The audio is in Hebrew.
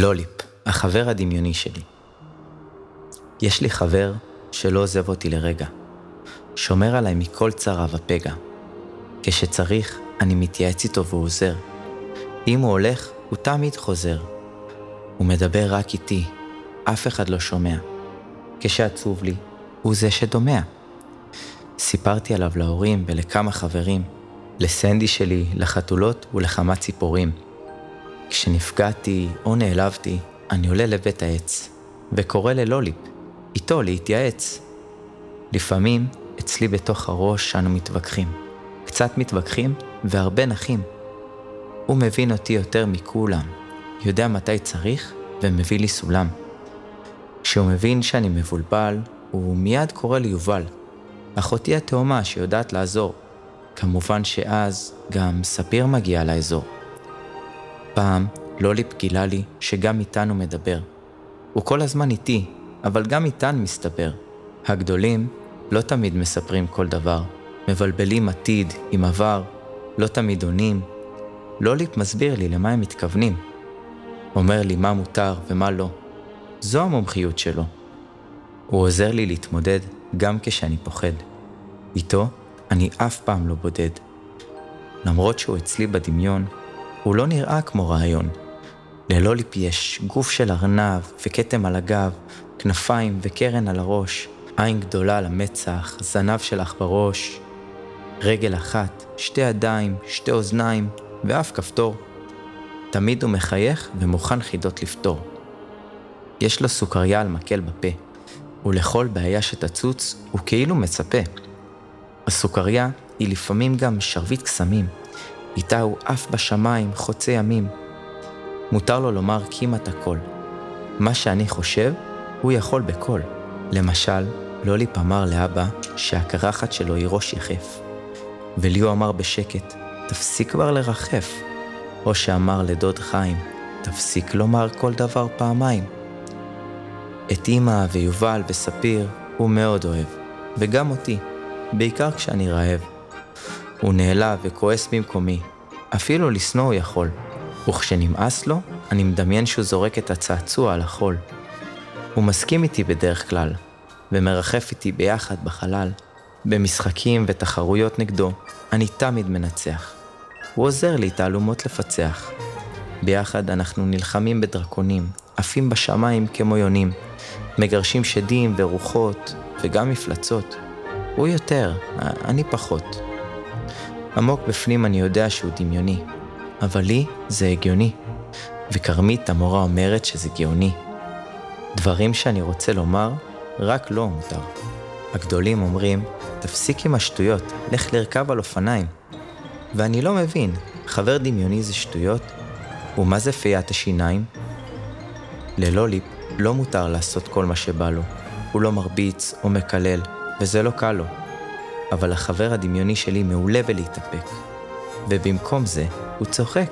לוליפ, החבר הדמיוני שלי. יש לי חבר שלא עוזב אותי לרגע. שומר עליי מכל צרה ופגע. כשצריך, אני מתייעץ איתו והוא עוזר. אם הוא הולך, הוא תמיד חוזר. הוא מדבר רק איתי, אף אחד לא שומע. כשעצוב לי, הוא זה שדומע. סיפרתי עליו להורים ולכמה חברים, לסנדי שלי, לחתולות ולכמה ציפורים. כשנפגעתי או נעלבתי, אני עולה לבית העץ, וקורא ללוליפ, איתו להתייעץ. לפעמים, אצלי בתוך הראש אנו מתווכחים. קצת מתווכחים והרבה נחים. הוא מבין אותי יותר מכולם, יודע מתי צריך ומביא לי סולם. כשהוא מבין שאני מבולבל, הוא מיד קורא לי יובל, אחותי התאומה שיודעת לעזור. כמובן שאז גם ספיר מגיע לאזור. פעם לוליפ גילה לי שגם איתן הוא מדבר. הוא כל הזמן איתי, אבל גם איתן מסתבר. הגדולים לא תמיד מספרים כל דבר, מבלבלים עתיד עם עבר, לא תמיד עונים. לוליפ מסביר לי למה הם מתכוונים. אומר לי מה מותר ומה לא. זו המומחיות שלו. הוא עוזר לי להתמודד גם כשאני פוחד. איתו אני אף פעם לא בודד. למרות שהוא אצלי בדמיון, הוא לא נראה כמו רעיון. ללוליפ יש גוף של ארנב וכתם על הגב, כנפיים וקרן על הראש, עין גדולה על המצח, זנב שלך בראש, רגל אחת, שתי ידיים, שתי אוזניים ואף כפתור. תמיד הוא מחייך ומוכן חידות לפתור. יש לו סוכריה על מקל בפה, ולכל בעיה שתצוץ הוא כאילו מצפה. הסוכריה היא לפעמים גם שרביט קסמים, איתה הוא עף בשמיים חוצה ימים. מותר לו לומר כמעט הכל. מה שאני חושב, הוא יכול בכל. למשל, לוליפ אמר לאבא שהקרחת שלו היא ראש יחף. ולי הוא אמר בשקט, תפסיק כבר לרחף. או שאמר לדוד חיים, תפסיק לומר כל דבר פעמיים. את אמא ויובל וספיר הוא מאוד אוהב, וגם אותי, בעיקר כשאני רעב. הוא נעלב וכועס במקומי, אפילו לשנוא הוא יכול, וכשנמאס לו, אני מדמיין שהוא זורק את הצעצוע על החול. הוא מסכים איתי בדרך כלל, ומרחף איתי ביחד בחלל. במשחקים ותחרויות נגדו, אני תמיד מנצח. הוא עוזר לי תעלומות לפצח. ביחד אנחנו נלחמים בדרקונים, עפים בשמיים כמו יונים, מגרשים שדים ורוחות, וגם מפלצות. הוא יותר, אני פחות. עמוק בפנים אני יודע שהוא דמיוני, אבל לי זה הגיוני. וכרמית המורה אומרת שזה גאוני. דברים שאני רוצה לומר, רק לא מותר. הגדולים אומרים, תפסיק עם השטויות, לך לרכב על אופניים. ואני לא מבין, חבר דמיוני זה שטויות? ומה זה פיית השיניים? ללוליפ לא מותר לעשות כל מה שבא לו. הוא לא מרביץ או מקלל, וזה לא קל לו. אבל החבר הדמיוני שלי מעולה בלהתאפק. ובמקום זה, הוא צוחק.